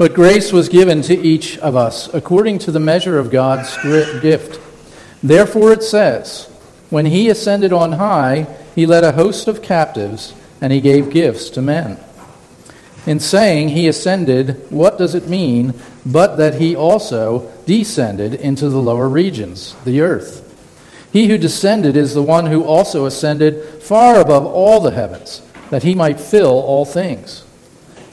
But grace was given to each of us according to the measure of God's gift. Therefore it says, When he ascended on high, he led a host of captives, and he gave gifts to men. In saying he ascended, what does it mean but that he also descended into the lower regions, the earth? He who descended is the one who also ascended far above all the heavens, that he might fill all things.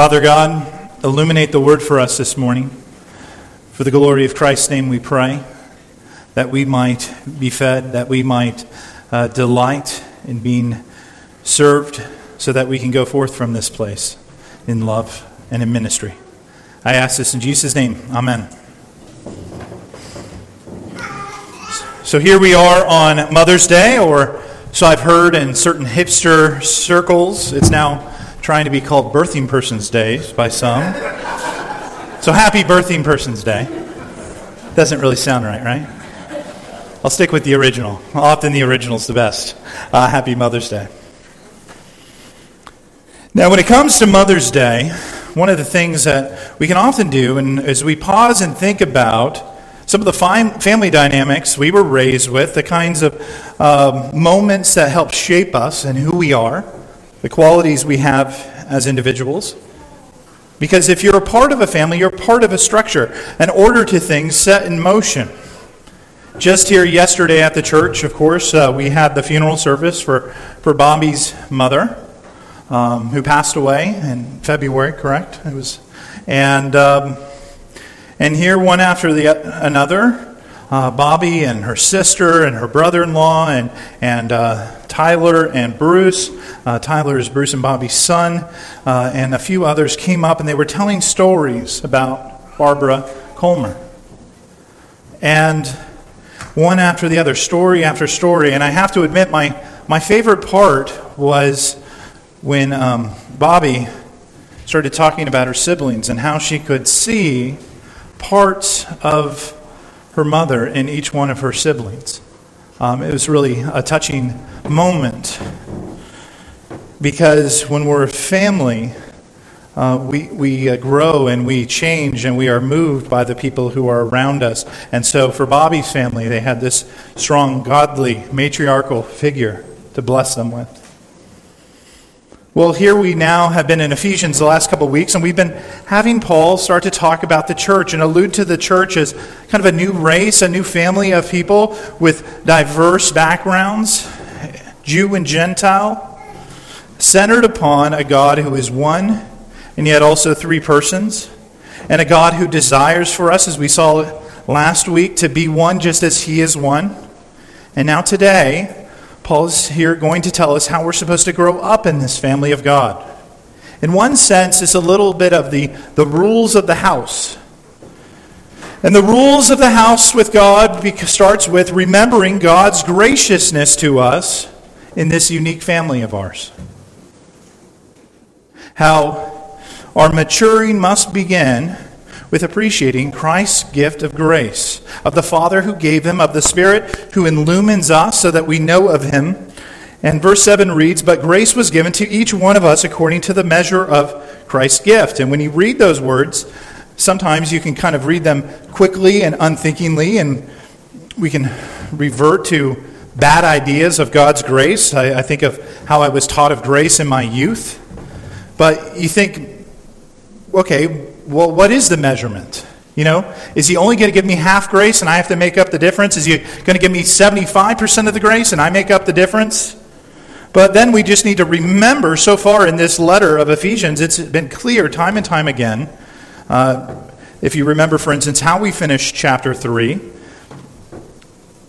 Father God, illuminate the word for us this morning. For the glory of Christ's name we pray that we might be fed, that we might uh, delight in being served, so that we can go forth from this place in love and in ministry. I ask this in Jesus' name. Amen. So here we are on Mother's Day, or so I've heard in certain hipster circles. It's now trying to be called Birthing Persons Day by some. So happy Birthing Persons Day. Doesn't really sound right, right? I'll stick with the original. Often the original's the best. Uh, happy Mother's Day. Now, when it comes to Mother's Day, one of the things that we can often do, and as we pause and think about some of the family dynamics we were raised with, the kinds of uh, moments that help shape us and who we are, the qualities we have as individuals. Because if you're a part of a family, you're part of a structure, an order to things set in motion. Just here yesterday at the church, of course, uh, we had the funeral service for, for Bobby's mother, um, who passed away in February, correct? It was, and, um, and here, one after the, another, uh, Bobby and her sister and her brother in law and, and uh, Tyler and Bruce. Uh, Tyler is Bruce and Bobby's son, uh, and a few others came up and they were telling stories about Barbara Colmer. And one after the other, story after story. And I have to admit, my, my favorite part was when um, Bobby started talking about her siblings and how she could see parts of her mother and each one of her siblings. Um, it was really a touching moment because when we're a family, uh, we, we uh, grow and we change and we are moved by the people who are around us. And so for Bobby's family, they had this strong, godly, matriarchal figure to bless them with. Well, here we now have been in Ephesians the last couple of weeks, and we've been having Paul start to talk about the church and allude to the church as kind of a new race, a new family of people with diverse backgrounds, Jew and Gentile, centered upon a God who is one and yet also three persons, and a God who desires for us, as we saw last week, to be one just as he is one. And now today, Paul is here going to tell us how we're supposed to grow up in this family of God. In one sense, it's a little bit of the, the rules of the house. And the rules of the house with God starts with remembering God's graciousness to us in this unique family of ours. How our maturing must begin with appreciating Christ's gift of grace, of the Father who gave him, of the Spirit who illumines us so that we know of him. And verse 7 reads, But grace was given to each one of us according to the measure of Christ's gift. And when you read those words, sometimes you can kind of read them quickly and unthinkingly, and we can revert to bad ideas of God's grace. I, I think of how I was taught of grace in my youth. But you think, okay, well, what is the measurement? You know, is he only going to give me half grace and I have to make up the difference? Is he going to give me 75% of the grace and I make up the difference? But then we just need to remember so far in this letter of Ephesians, it's been clear time and time again. Uh, if you remember, for instance, how we finished chapter 3,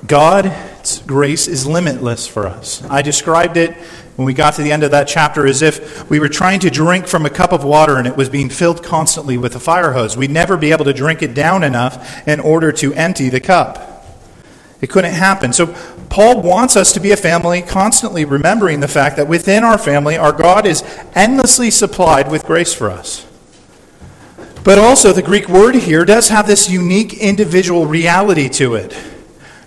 God's grace is limitless for us. I described it when we got to the end of that chapter as if we were trying to drink from a cup of water and it was being filled constantly with a fire hose. We'd never be able to drink it down enough in order to empty the cup. It couldn't happen. So, Paul wants us to be a family, constantly remembering the fact that within our family, our God is endlessly supplied with grace for us. But also, the Greek word here does have this unique individual reality to it.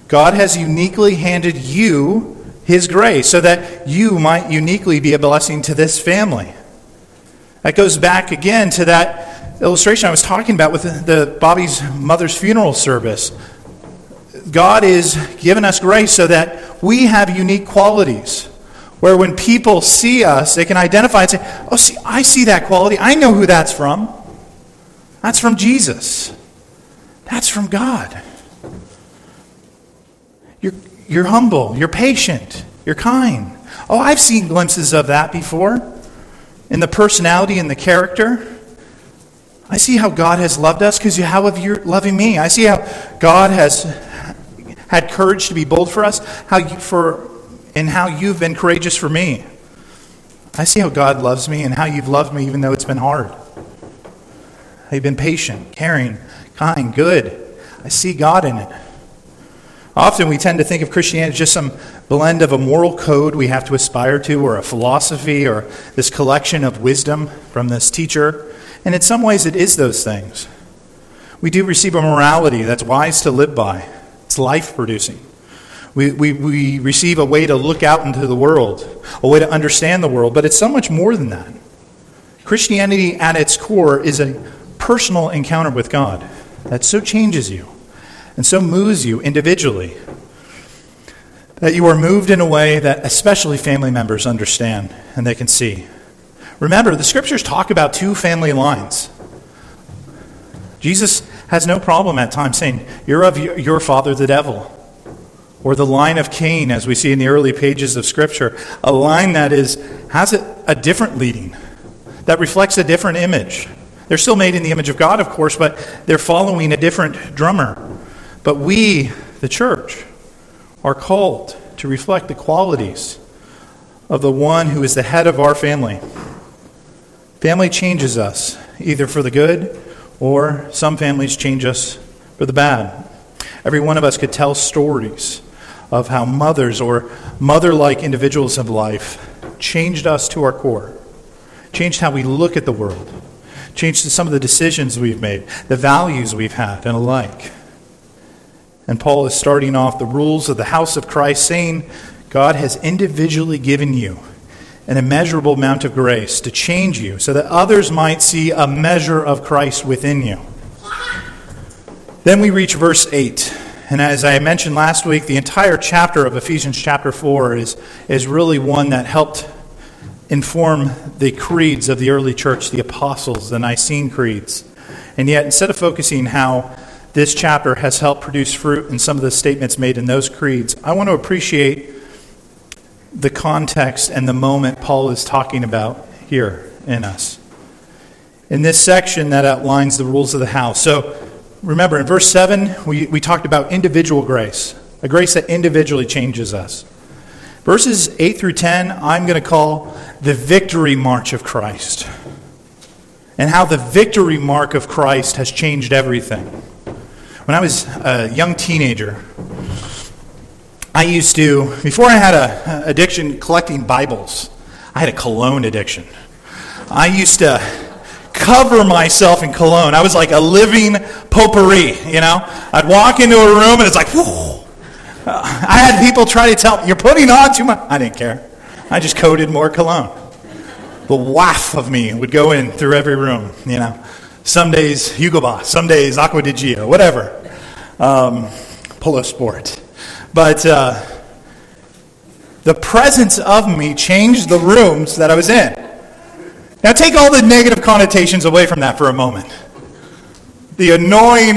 God has uniquely handed you his grace so that you might uniquely be a blessing to this family. That goes back again to that illustration I was talking about with the, the Bobby's mother's funeral service. God is giving us grace so that we have unique qualities. Where when people see us, they can identify and say, Oh, see, I see that quality. I know who that's from. That's from Jesus. That's from God. You're, humble. You're patient. You're kind. Oh, I've seen glimpses of that before in the personality and the character. I see how God has loved us because how have you loving me? I see how God has had courage to be bold for us, how you, for and how you've been courageous for me. I see how God loves me and how you've loved me even though it's been hard. How you've been patient, caring, kind, good. I see God in it. Often we tend to think of Christianity as just some blend of a moral code we have to aspire to, or a philosophy, or this collection of wisdom from this teacher. And in some ways, it is those things. We do receive a morality that's wise to live by, it's life producing. We, we, we receive a way to look out into the world, a way to understand the world, but it's so much more than that. Christianity, at its core, is a personal encounter with God that so changes you and so moves you individually that you are moved in a way that especially family members understand and they can see. Remember, the scriptures talk about two family lines. Jesus has no problem at times saying, You're of your father, the devil. Or the line of Cain, as we see in the early pages of Scripture, a line that is, has a, a different leading, that reflects a different image. They're still made in the image of God, of course, but they're following a different drummer. But we, the church, are called to reflect the qualities of the one who is the head of our family. Family changes us, either for the good or some families change us for the bad. Every one of us could tell stories of how mothers or mother like individuals of life changed us to our core, changed how we look at the world, changed some of the decisions we've made, the values we've had, and alike. And Paul is starting off the rules of the house of Christ, saying, God has individually given you an immeasurable amount of grace to change you so that others might see a measure of Christ within you. Then we reach verse 8. And as I mentioned last week, the entire chapter of Ephesians chapter 4 is, is really one that helped inform the creeds of the early church, the apostles, the Nicene creeds. And yet, instead of focusing how this chapter has helped produce fruit in some of the statements made in those creeds. I want to appreciate the context and the moment Paul is talking about here in us. In this section that outlines the rules of the house. So remember, in verse 7, we, we talked about individual grace, a grace that individually changes us. Verses 8 through 10, I'm going to call the victory march of Christ, and how the victory mark of Christ has changed everything. When I was a young teenager, I used to, before I had an addiction collecting Bibles, I had a cologne addiction. I used to cover myself in cologne. I was like a living potpourri, you know? I'd walk into a room and it's like, whoo. I had people try to tell me, you're putting on too much. I didn't care. I just coated more cologne. The waft of me would go in through every room, you know? Some days Hugo Boss, some days Acqua di Gio, whatever. Um, Polo Sport. But uh, the presence of me changed the rooms that I was in. Now, take all the negative connotations away from that for a moment. the annoying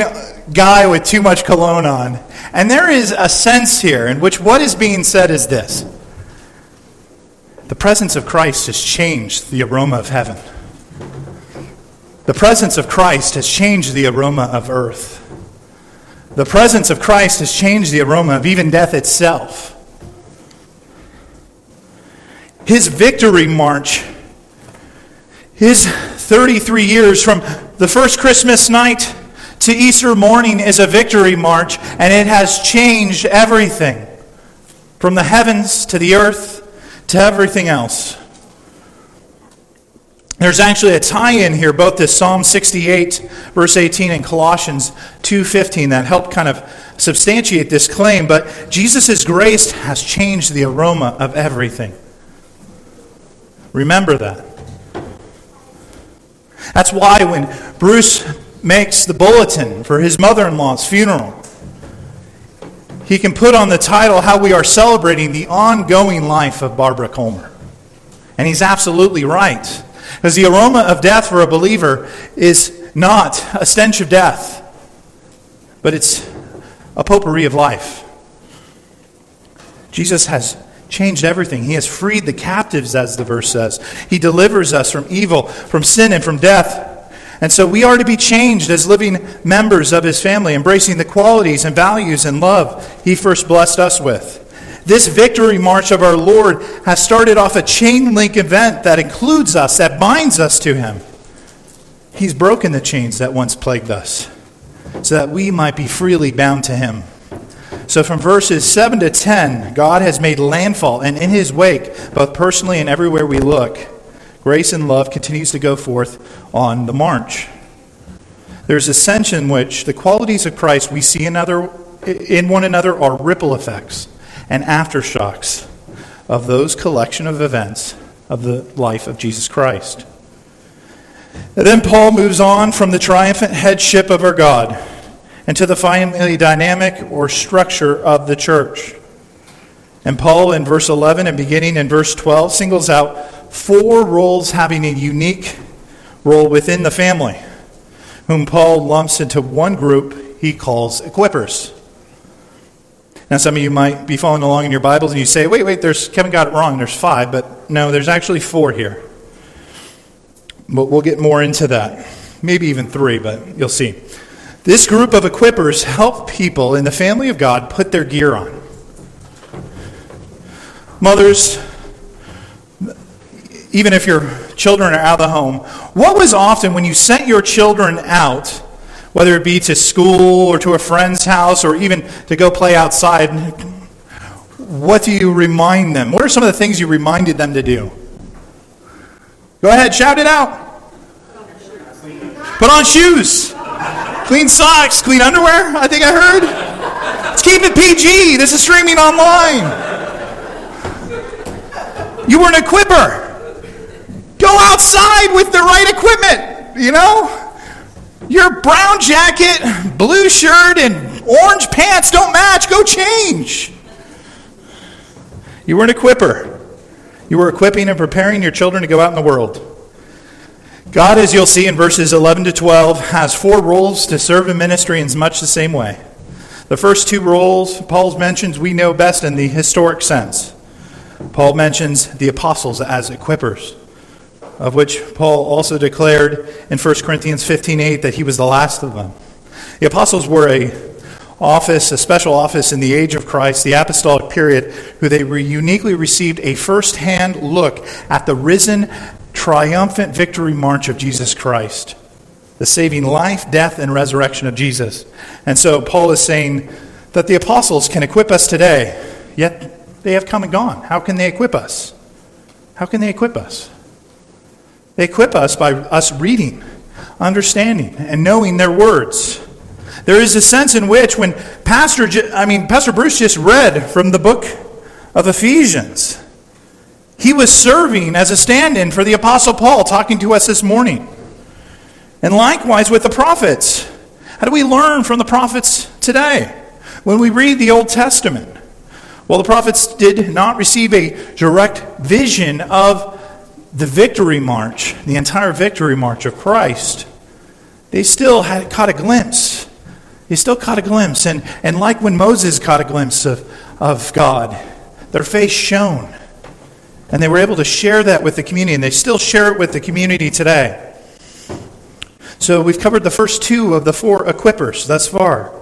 guy with too much cologne on. And there is a sense here in which what is being said is this the presence of Christ has changed the aroma of heaven. The presence of Christ has changed the aroma of earth. The presence of Christ has changed the aroma of even death itself. His victory march, his 33 years from the first Christmas night to Easter morning is a victory march, and it has changed everything from the heavens to the earth to everything else. There's actually a tie-in here, both to Psalm 68, verse 18, and Colossians 2.15 that help kind of substantiate this claim. But Jesus' grace has changed the aroma of everything. Remember that. That's why when Bruce makes the bulletin for his mother in law's funeral, he can put on the title how we are celebrating the ongoing life of Barbara Colmer. And he's absolutely right. Because the aroma of death for a believer is not a stench of death, but it's a potpourri of life. Jesus has changed everything. He has freed the captives, as the verse says. He delivers us from evil, from sin, and from death. And so we are to be changed as living members of his family, embracing the qualities and values and love he first blessed us with. This victory march of our Lord has started off a chain link event that includes us, that binds us to him. He's broken the chains that once plagued us so that we might be freely bound to him. So, from verses 7 to 10, God has made landfall, and in his wake, both personally and everywhere we look, grace and love continues to go forth on the march. There's a sense in which the qualities of Christ we see in, other, in one another are ripple effects and aftershocks of those collection of events of the life of Jesus Christ. And then Paul moves on from the triumphant headship of our God and to the family dynamic or structure of the church. And Paul, in verse 11 and beginning in verse 12, singles out four roles having a unique role within the family, whom Paul lumps into one group he calls equippers. Now, some of you might be following along in your Bibles and you say, wait, wait, there's, Kevin got it wrong. There's five, but no, there's actually four here. But we'll get more into that. Maybe even three, but you'll see. This group of equippers help people in the family of God put their gear on. Mothers, even if your children are out of the home, what was often when you sent your children out, whether it be to school or to a friend's house or even to go play outside, what do you remind them? What are some of the things you reminded them to do? Go ahead, shout it out. Put on shoes. Clean socks, clean underwear, I think I heard. Let's keep it PG. This is streaming online. You were an equipper. Go outside with the right equipment, you know? Your brown jacket, blue shirt, and orange pants don't match. Go change. You were an equipper. You were equipping and preparing your children to go out in the world. God, as you'll see in verses 11 to 12, has four roles to serve in ministry in much the same way. The first two roles Paul mentions we know best in the historic sense. Paul mentions the apostles as equippers, of which Paul also declared in 1 Corinthians 15:8 that he was the last of them. The apostles were a office, a special office in the age of Christ, the apostolic period, who they uniquely received a first-hand look at the risen triumphant victory march of Jesus Christ, the saving life, death, and resurrection of Jesus. And so Paul is saying that the apostles can equip us today, yet they have come and gone. How can they equip us? How can they equip us? They equip us by us reading, understanding, and knowing their words. There is a sense in which when Pastor, I mean, Pastor Bruce just read from the book of Ephesians, he was serving as a stand in for the Apostle Paul, talking to us this morning. And likewise with the prophets. How do we learn from the prophets today when we read the Old Testament? Well, the prophets did not receive a direct vision of the victory march, the entire victory march of Christ. they still had caught a glimpse. They still caught a glimpse. And, and like when Moses caught a glimpse of, of God, their face shone. And they were able to share that with the community, and they still share it with the community today. So we've covered the first two of the four equippers thus far.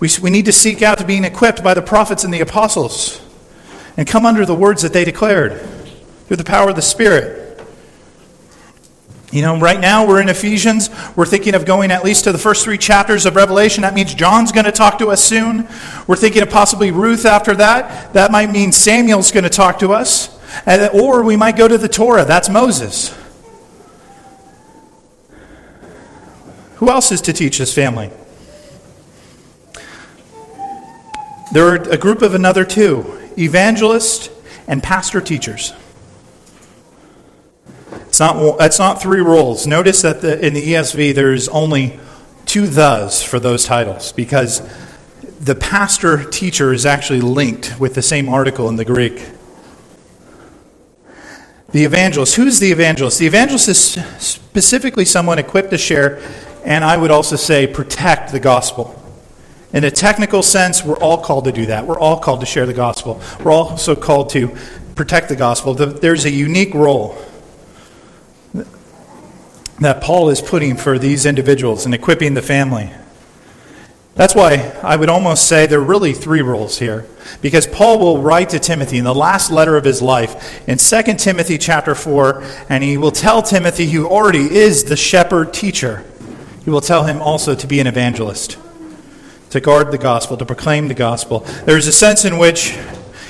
We, we need to seek out to being equipped by the prophets and the apostles and come under the words that they declared through the power of the Spirit. You know, right now we're in Ephesians. We're thinking of going at least to the first three chapters of Revelation. That means John's going to talk to us soon. We're thinking of possibly Ruth after that. That might mean Samuel's going to talk to us. Or we might go to the Torah. That's Moses. Who else is to teach this family? There are a group of another two evangelists and pastor teachers. It's not, it's not three roles. Notice that the, in the ESV there's only two thes for those titles because the pastor teacher is actually linked with the same article in the Greek. The evangelist. Who's the evangelist? The evangelist is specifically someone equipped to share, and I would also say protect the gospel. In a technical sense, we're all called to do that. We're all called to share the gospel. We're also called to protect the gospel. There's a unique role that Paul is putting for these individuals and equipping the family. That's why I would almost say there are really three roles here. Because Paul will write to Timothy in the last letter of his life in 2 Timothy chapter 4, and he will tell Timothy, who already is the shepherd teacher, he will tell him also to be an evangelist to guard the gospel, to proclaim the gospel. There's a sense in which,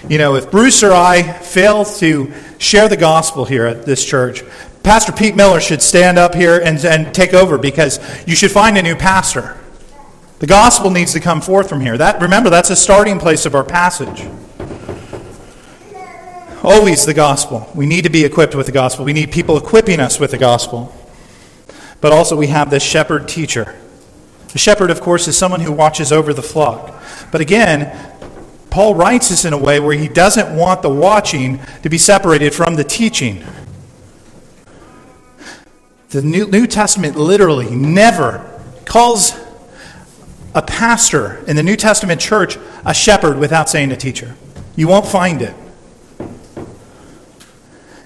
you know, if Bruce or I fail to share the gospel here at this church, Pastor Pete Miller should stand up here and, and take over because you should find a new pastor. The gospel needs to come forth from here. That, remember, that's the starting place of our passage. Always the gospel. We need to be equipped with the gospel. We need people equipping us with the gospel. But also, we have this shepherd teacher the shepherd, of course, is someone who watches over the flock. But again, Paul writes this in a way where he doesn't want the watching to be separated from the teaching. The New, New Testament literally never calls a pastor in the New Testament church a shepherd without saying a teacher. You won't find it.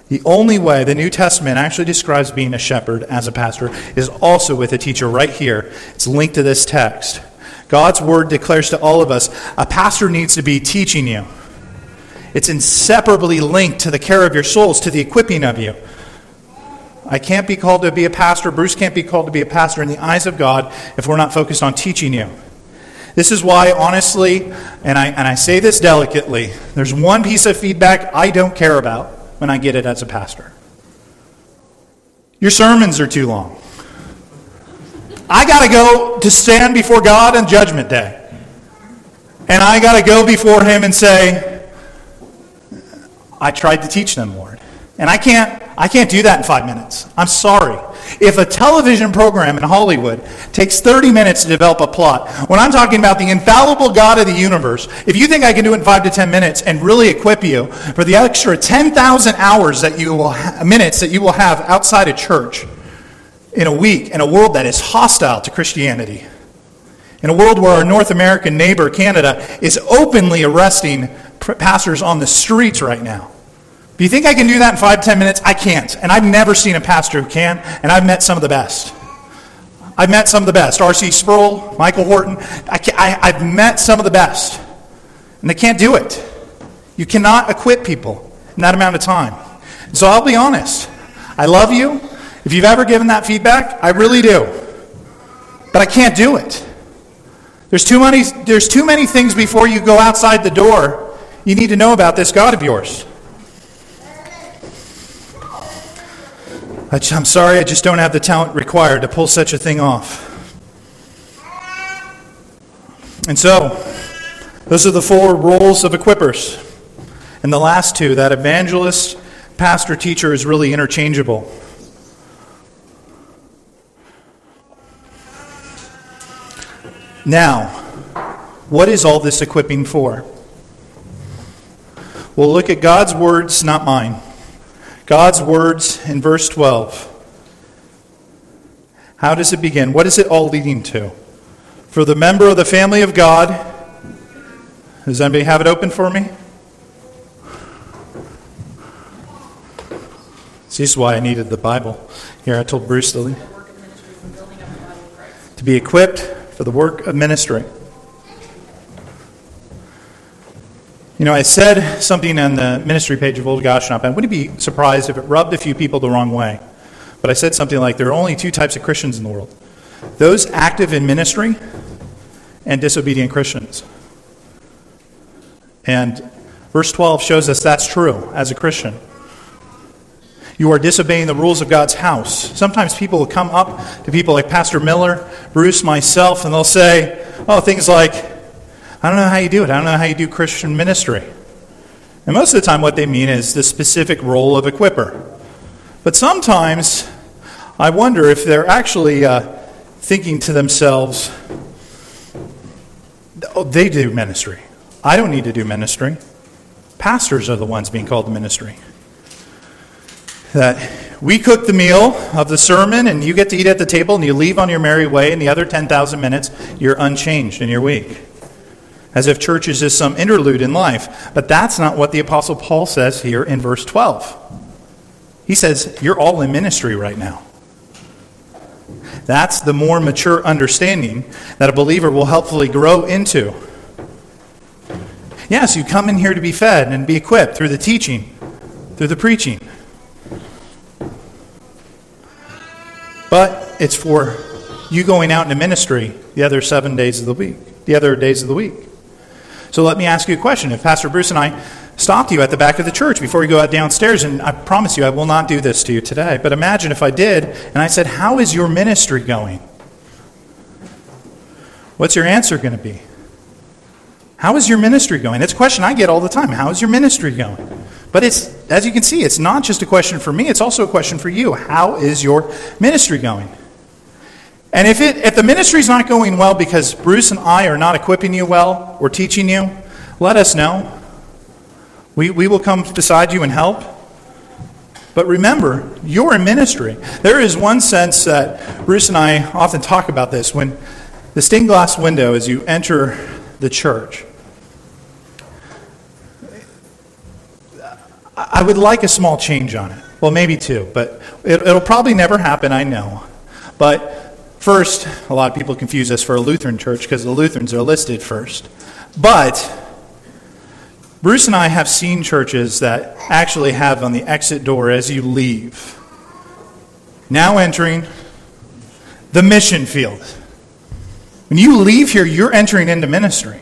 The only way the New Testament actually describes being a shepherd as a pastor is also with a teacher right here. It's linked to this text. God's word declares to all of us a pastor needs to be teaching you. It's inseparably linked to the care of your souls, to the equipping of you. I can't be called to be a pastor. Bruce can't be called to be a pastor in the eyes of God if we're not focused on teaching you. This is why, honestly, and I, and I say this delicately, there's one piece of feedback I don't care about when I get it as a pastor. Your sermons are too long. I got to go to stand before God on Judgment Day. And I got to go before Him and say, I tried to teach them, Lord. And I can't, I can't do that in five minutes. I'm sorry. If a television program in Hollywood takes 30 minutes to develop a plot, when I'm talking about the infallible God of the universe, if you think I can do it in five to 10 minutes and really equip you for the extra 10,000 hours that you will, ha- minutes that you will have outside of church in a week in a world that is hostile to Christianity, in a world where our North American neighbor, Canada, is openly arresting pastors on the streets right now. Do you think I can do that in five, ten minutes? I can't. And I've never seen a pastor who can, and I've met some of the best. I've met some of the best. R.C. Sproul, Michael Horton. I have met some of the best. And they can't do it. You cannot equip people in that amount of time. So I'll be honest. I love you. If you've ever given that feedback, I really do. But I can't do it. There's too many, there's too many things before you go outside the door you need to know about this God of yours. I'm sorry, I just don't have the talent required to pull such a thing off. And so, those are the four roles of equippers. And the last two, that evangelist, pastor, teacher, is really interchangeable. Now, what is all this equipping for? We'll look at God's words, not mine. God's words in verse 12. How does it begin? What is it all leading to? For the member of the family of God, does anybody have it open for me? This is why I needed the Bible. Here, I told Bruce to, to be equipped for the work of ministry. You know, I said something on the ministry page of Old Goshawk. I wouldn't be surprised if it rubbed a few people the wrong way. But I said something like there are only two types of Christians in the world those active in ministry and disobedient Christians. And verse 12 shows us that's true as a Christian. You are disobeying the rules of God's house. Sometimes people will come up to people like Pastor Miller, Bruce, myself, and they'll say, oh, things like, I don't know how you do it. I don't know how you do Christian ministry. And most of the time, what they mean is the specific role of equiper. But sometimes I wonder if they're actually uh, thinking to themselves, oh, they do ministry. I don't need to do ministry. Pastors are the ones being called to ministry. That we cook the meal of the sermon and you get to eat at the table and you leave on your merry way, and the other 10,000 minutes you're unchanged in your week as if church is just some interlude in life. But that's not what the Apostle Paul says here in verse 12. He says, You're all in ministry right now. That's the more mature understanding that a believer will helpfully grow into. Yes, you come in here to be fed and be equipped through the teaching, through the preaching. But it's for you going out into ministry the other seven days of the week, the other days of the week. So let me ask you a question. If Pastor Bruce and I stopped you at the back of the church before you go out downstairs, and I promise you I will not do this to you today, but imagine if I did, and I said, How is your ministry going? What's your answer going to be? How is your ministry going? It's a question I get all the time. How is your ministry going? But it's, as you can see, it's not just a question for me, it's also a question for you. How is your ministry going? And if, it, if the ministry's not going well because Bruce and I are not equipping you well or teaching you, let us know. We, we will come beside you and help. But remember, you're in ministry. There is one sense that Bruce and I often talk about this when the stained glass window as you enter the church. I would like a small change on it. Well, maybe two, but it, it'll probably never happen, I know. But First, a lot of people confuse us for a Lutheran church because the Lutherans are listed first. But Bruce and I have seen churches that actually have on the exit door as you leave, now entering the mission field. When you leave here, you're entering into ministry.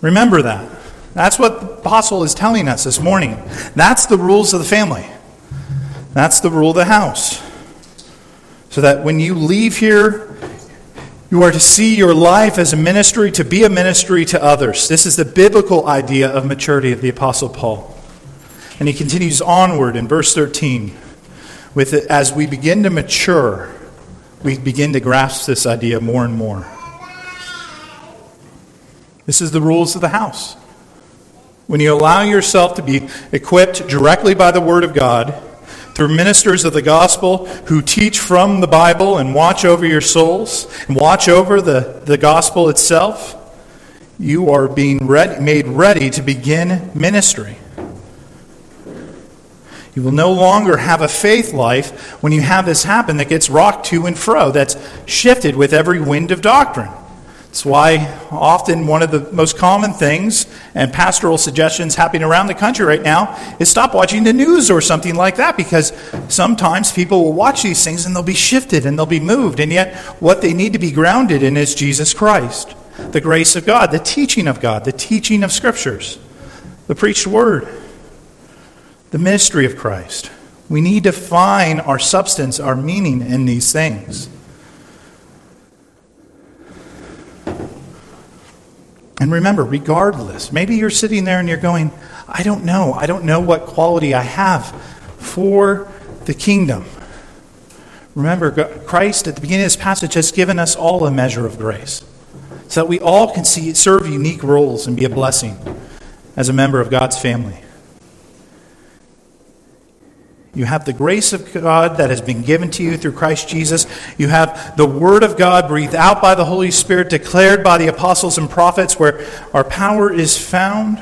Remember that. That's what the apostle is telling us this morning. That's the rules of the family. That's the rule of the house so that when you leave here, you are to see your life as a ministry, to be a ministry to others. This is the biblical idea of maturity of the Apostle Paul. And he continues onward in verse 13 with it, as we begin to mature, we begin to grasp this idea more and more. This is the rules of the house. When you allow yourself to be equipped directly by the Word of God, through ministers of the gospel who teach from the Bible and watch over your souls and watch over the, the gospel itself, you are being ready, made ready to begin ministry. You will no longer have a faith life when you have this happen that gets rocked to and fro, that's shifted with every wind of doctrine. That's why often one of the most common things and pastoral suggestions happening around the country right now is stop watching the news or something like that because sometimes people will watch these things and they'll be shifted and they'll be moved. And yet, what they need to be grounded in is Jesus Christ, the grace of God, the teaching of God, the teaching of Scriptures, the preached word, the ministry of Christ. We need to find our substance, our meaning in these things. And remember, regardless, maybe you're sitting there and you're going, I don't know. I don't know what quality I have for the kingdom. Remember, Christ at the beginning of this passage has given us all a measure of grace so that we all can see, serve unique roles and be a blessing as a member of God's family. You have the grace of God that has been given to you through Christ Jesus. You have the Word of God breathed out by the Holy Spirit, declared by the apostles and prophets, where our power is found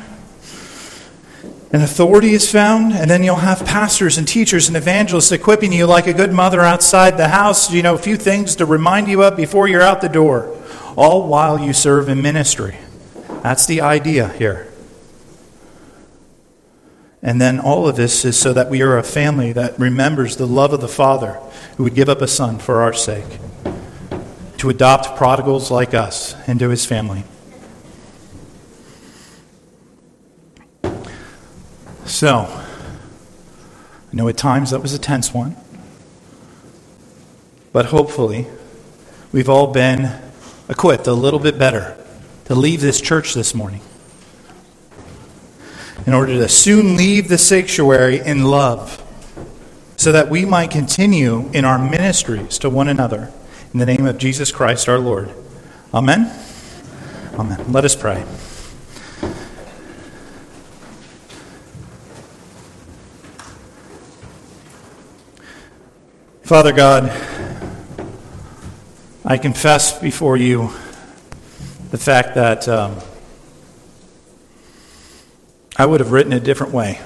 and authority is found. And then you'll have pastors and teachers and evangelists equipping you like a good mother outside the house, you know, a few things to remind you of before you're out the door, all while you serve in ministry. That's the idea here. And then all of this is so that we are a family that remembers the love of the Father who would give up a son for our sake, to adopt prodigals like us into his family. So, I know at times that was a tense one, but hopefully we've all been equipped a little bit better to leave this church this morning in order to soon leave the sanctuary in love, so that we might continue in our ministries to one another. In the name of Jesus Christ our Lord. Amen. Amen. Let us pray. Father God, I confess before you the fact that. Um, I would have written a different way.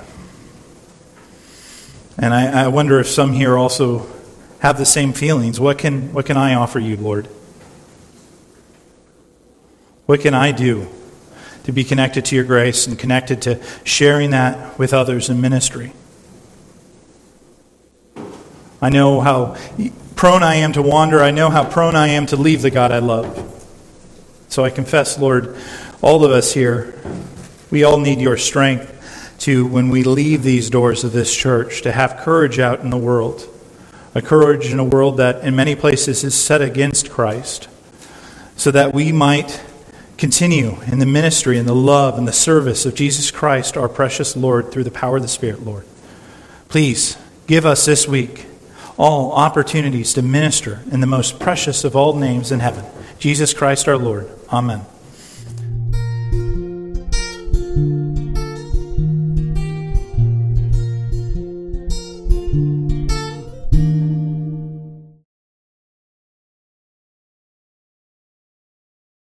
And I, I, wonder if some here also have the same feelings. What can, what can I offer you, Lord? What can I do to be connected to your grace and connected to sharing that with others in ministry? I know how prone I am to wander. I know how prone I am to leave the God I love. So I confess, Lord, all of us here we all need your strength to, when we leave these doors of this church, to have courage out in the world. A courage in a world that in many places is set against Christ, so that we might continue in the ministry and the love and the service of Jesus Christ, our precious Lord, through the power of the Spirit, Lord. Please give us this week all opportunities to minister in the most precious of all names in heaven, Jesus Christ our Lord. Amen.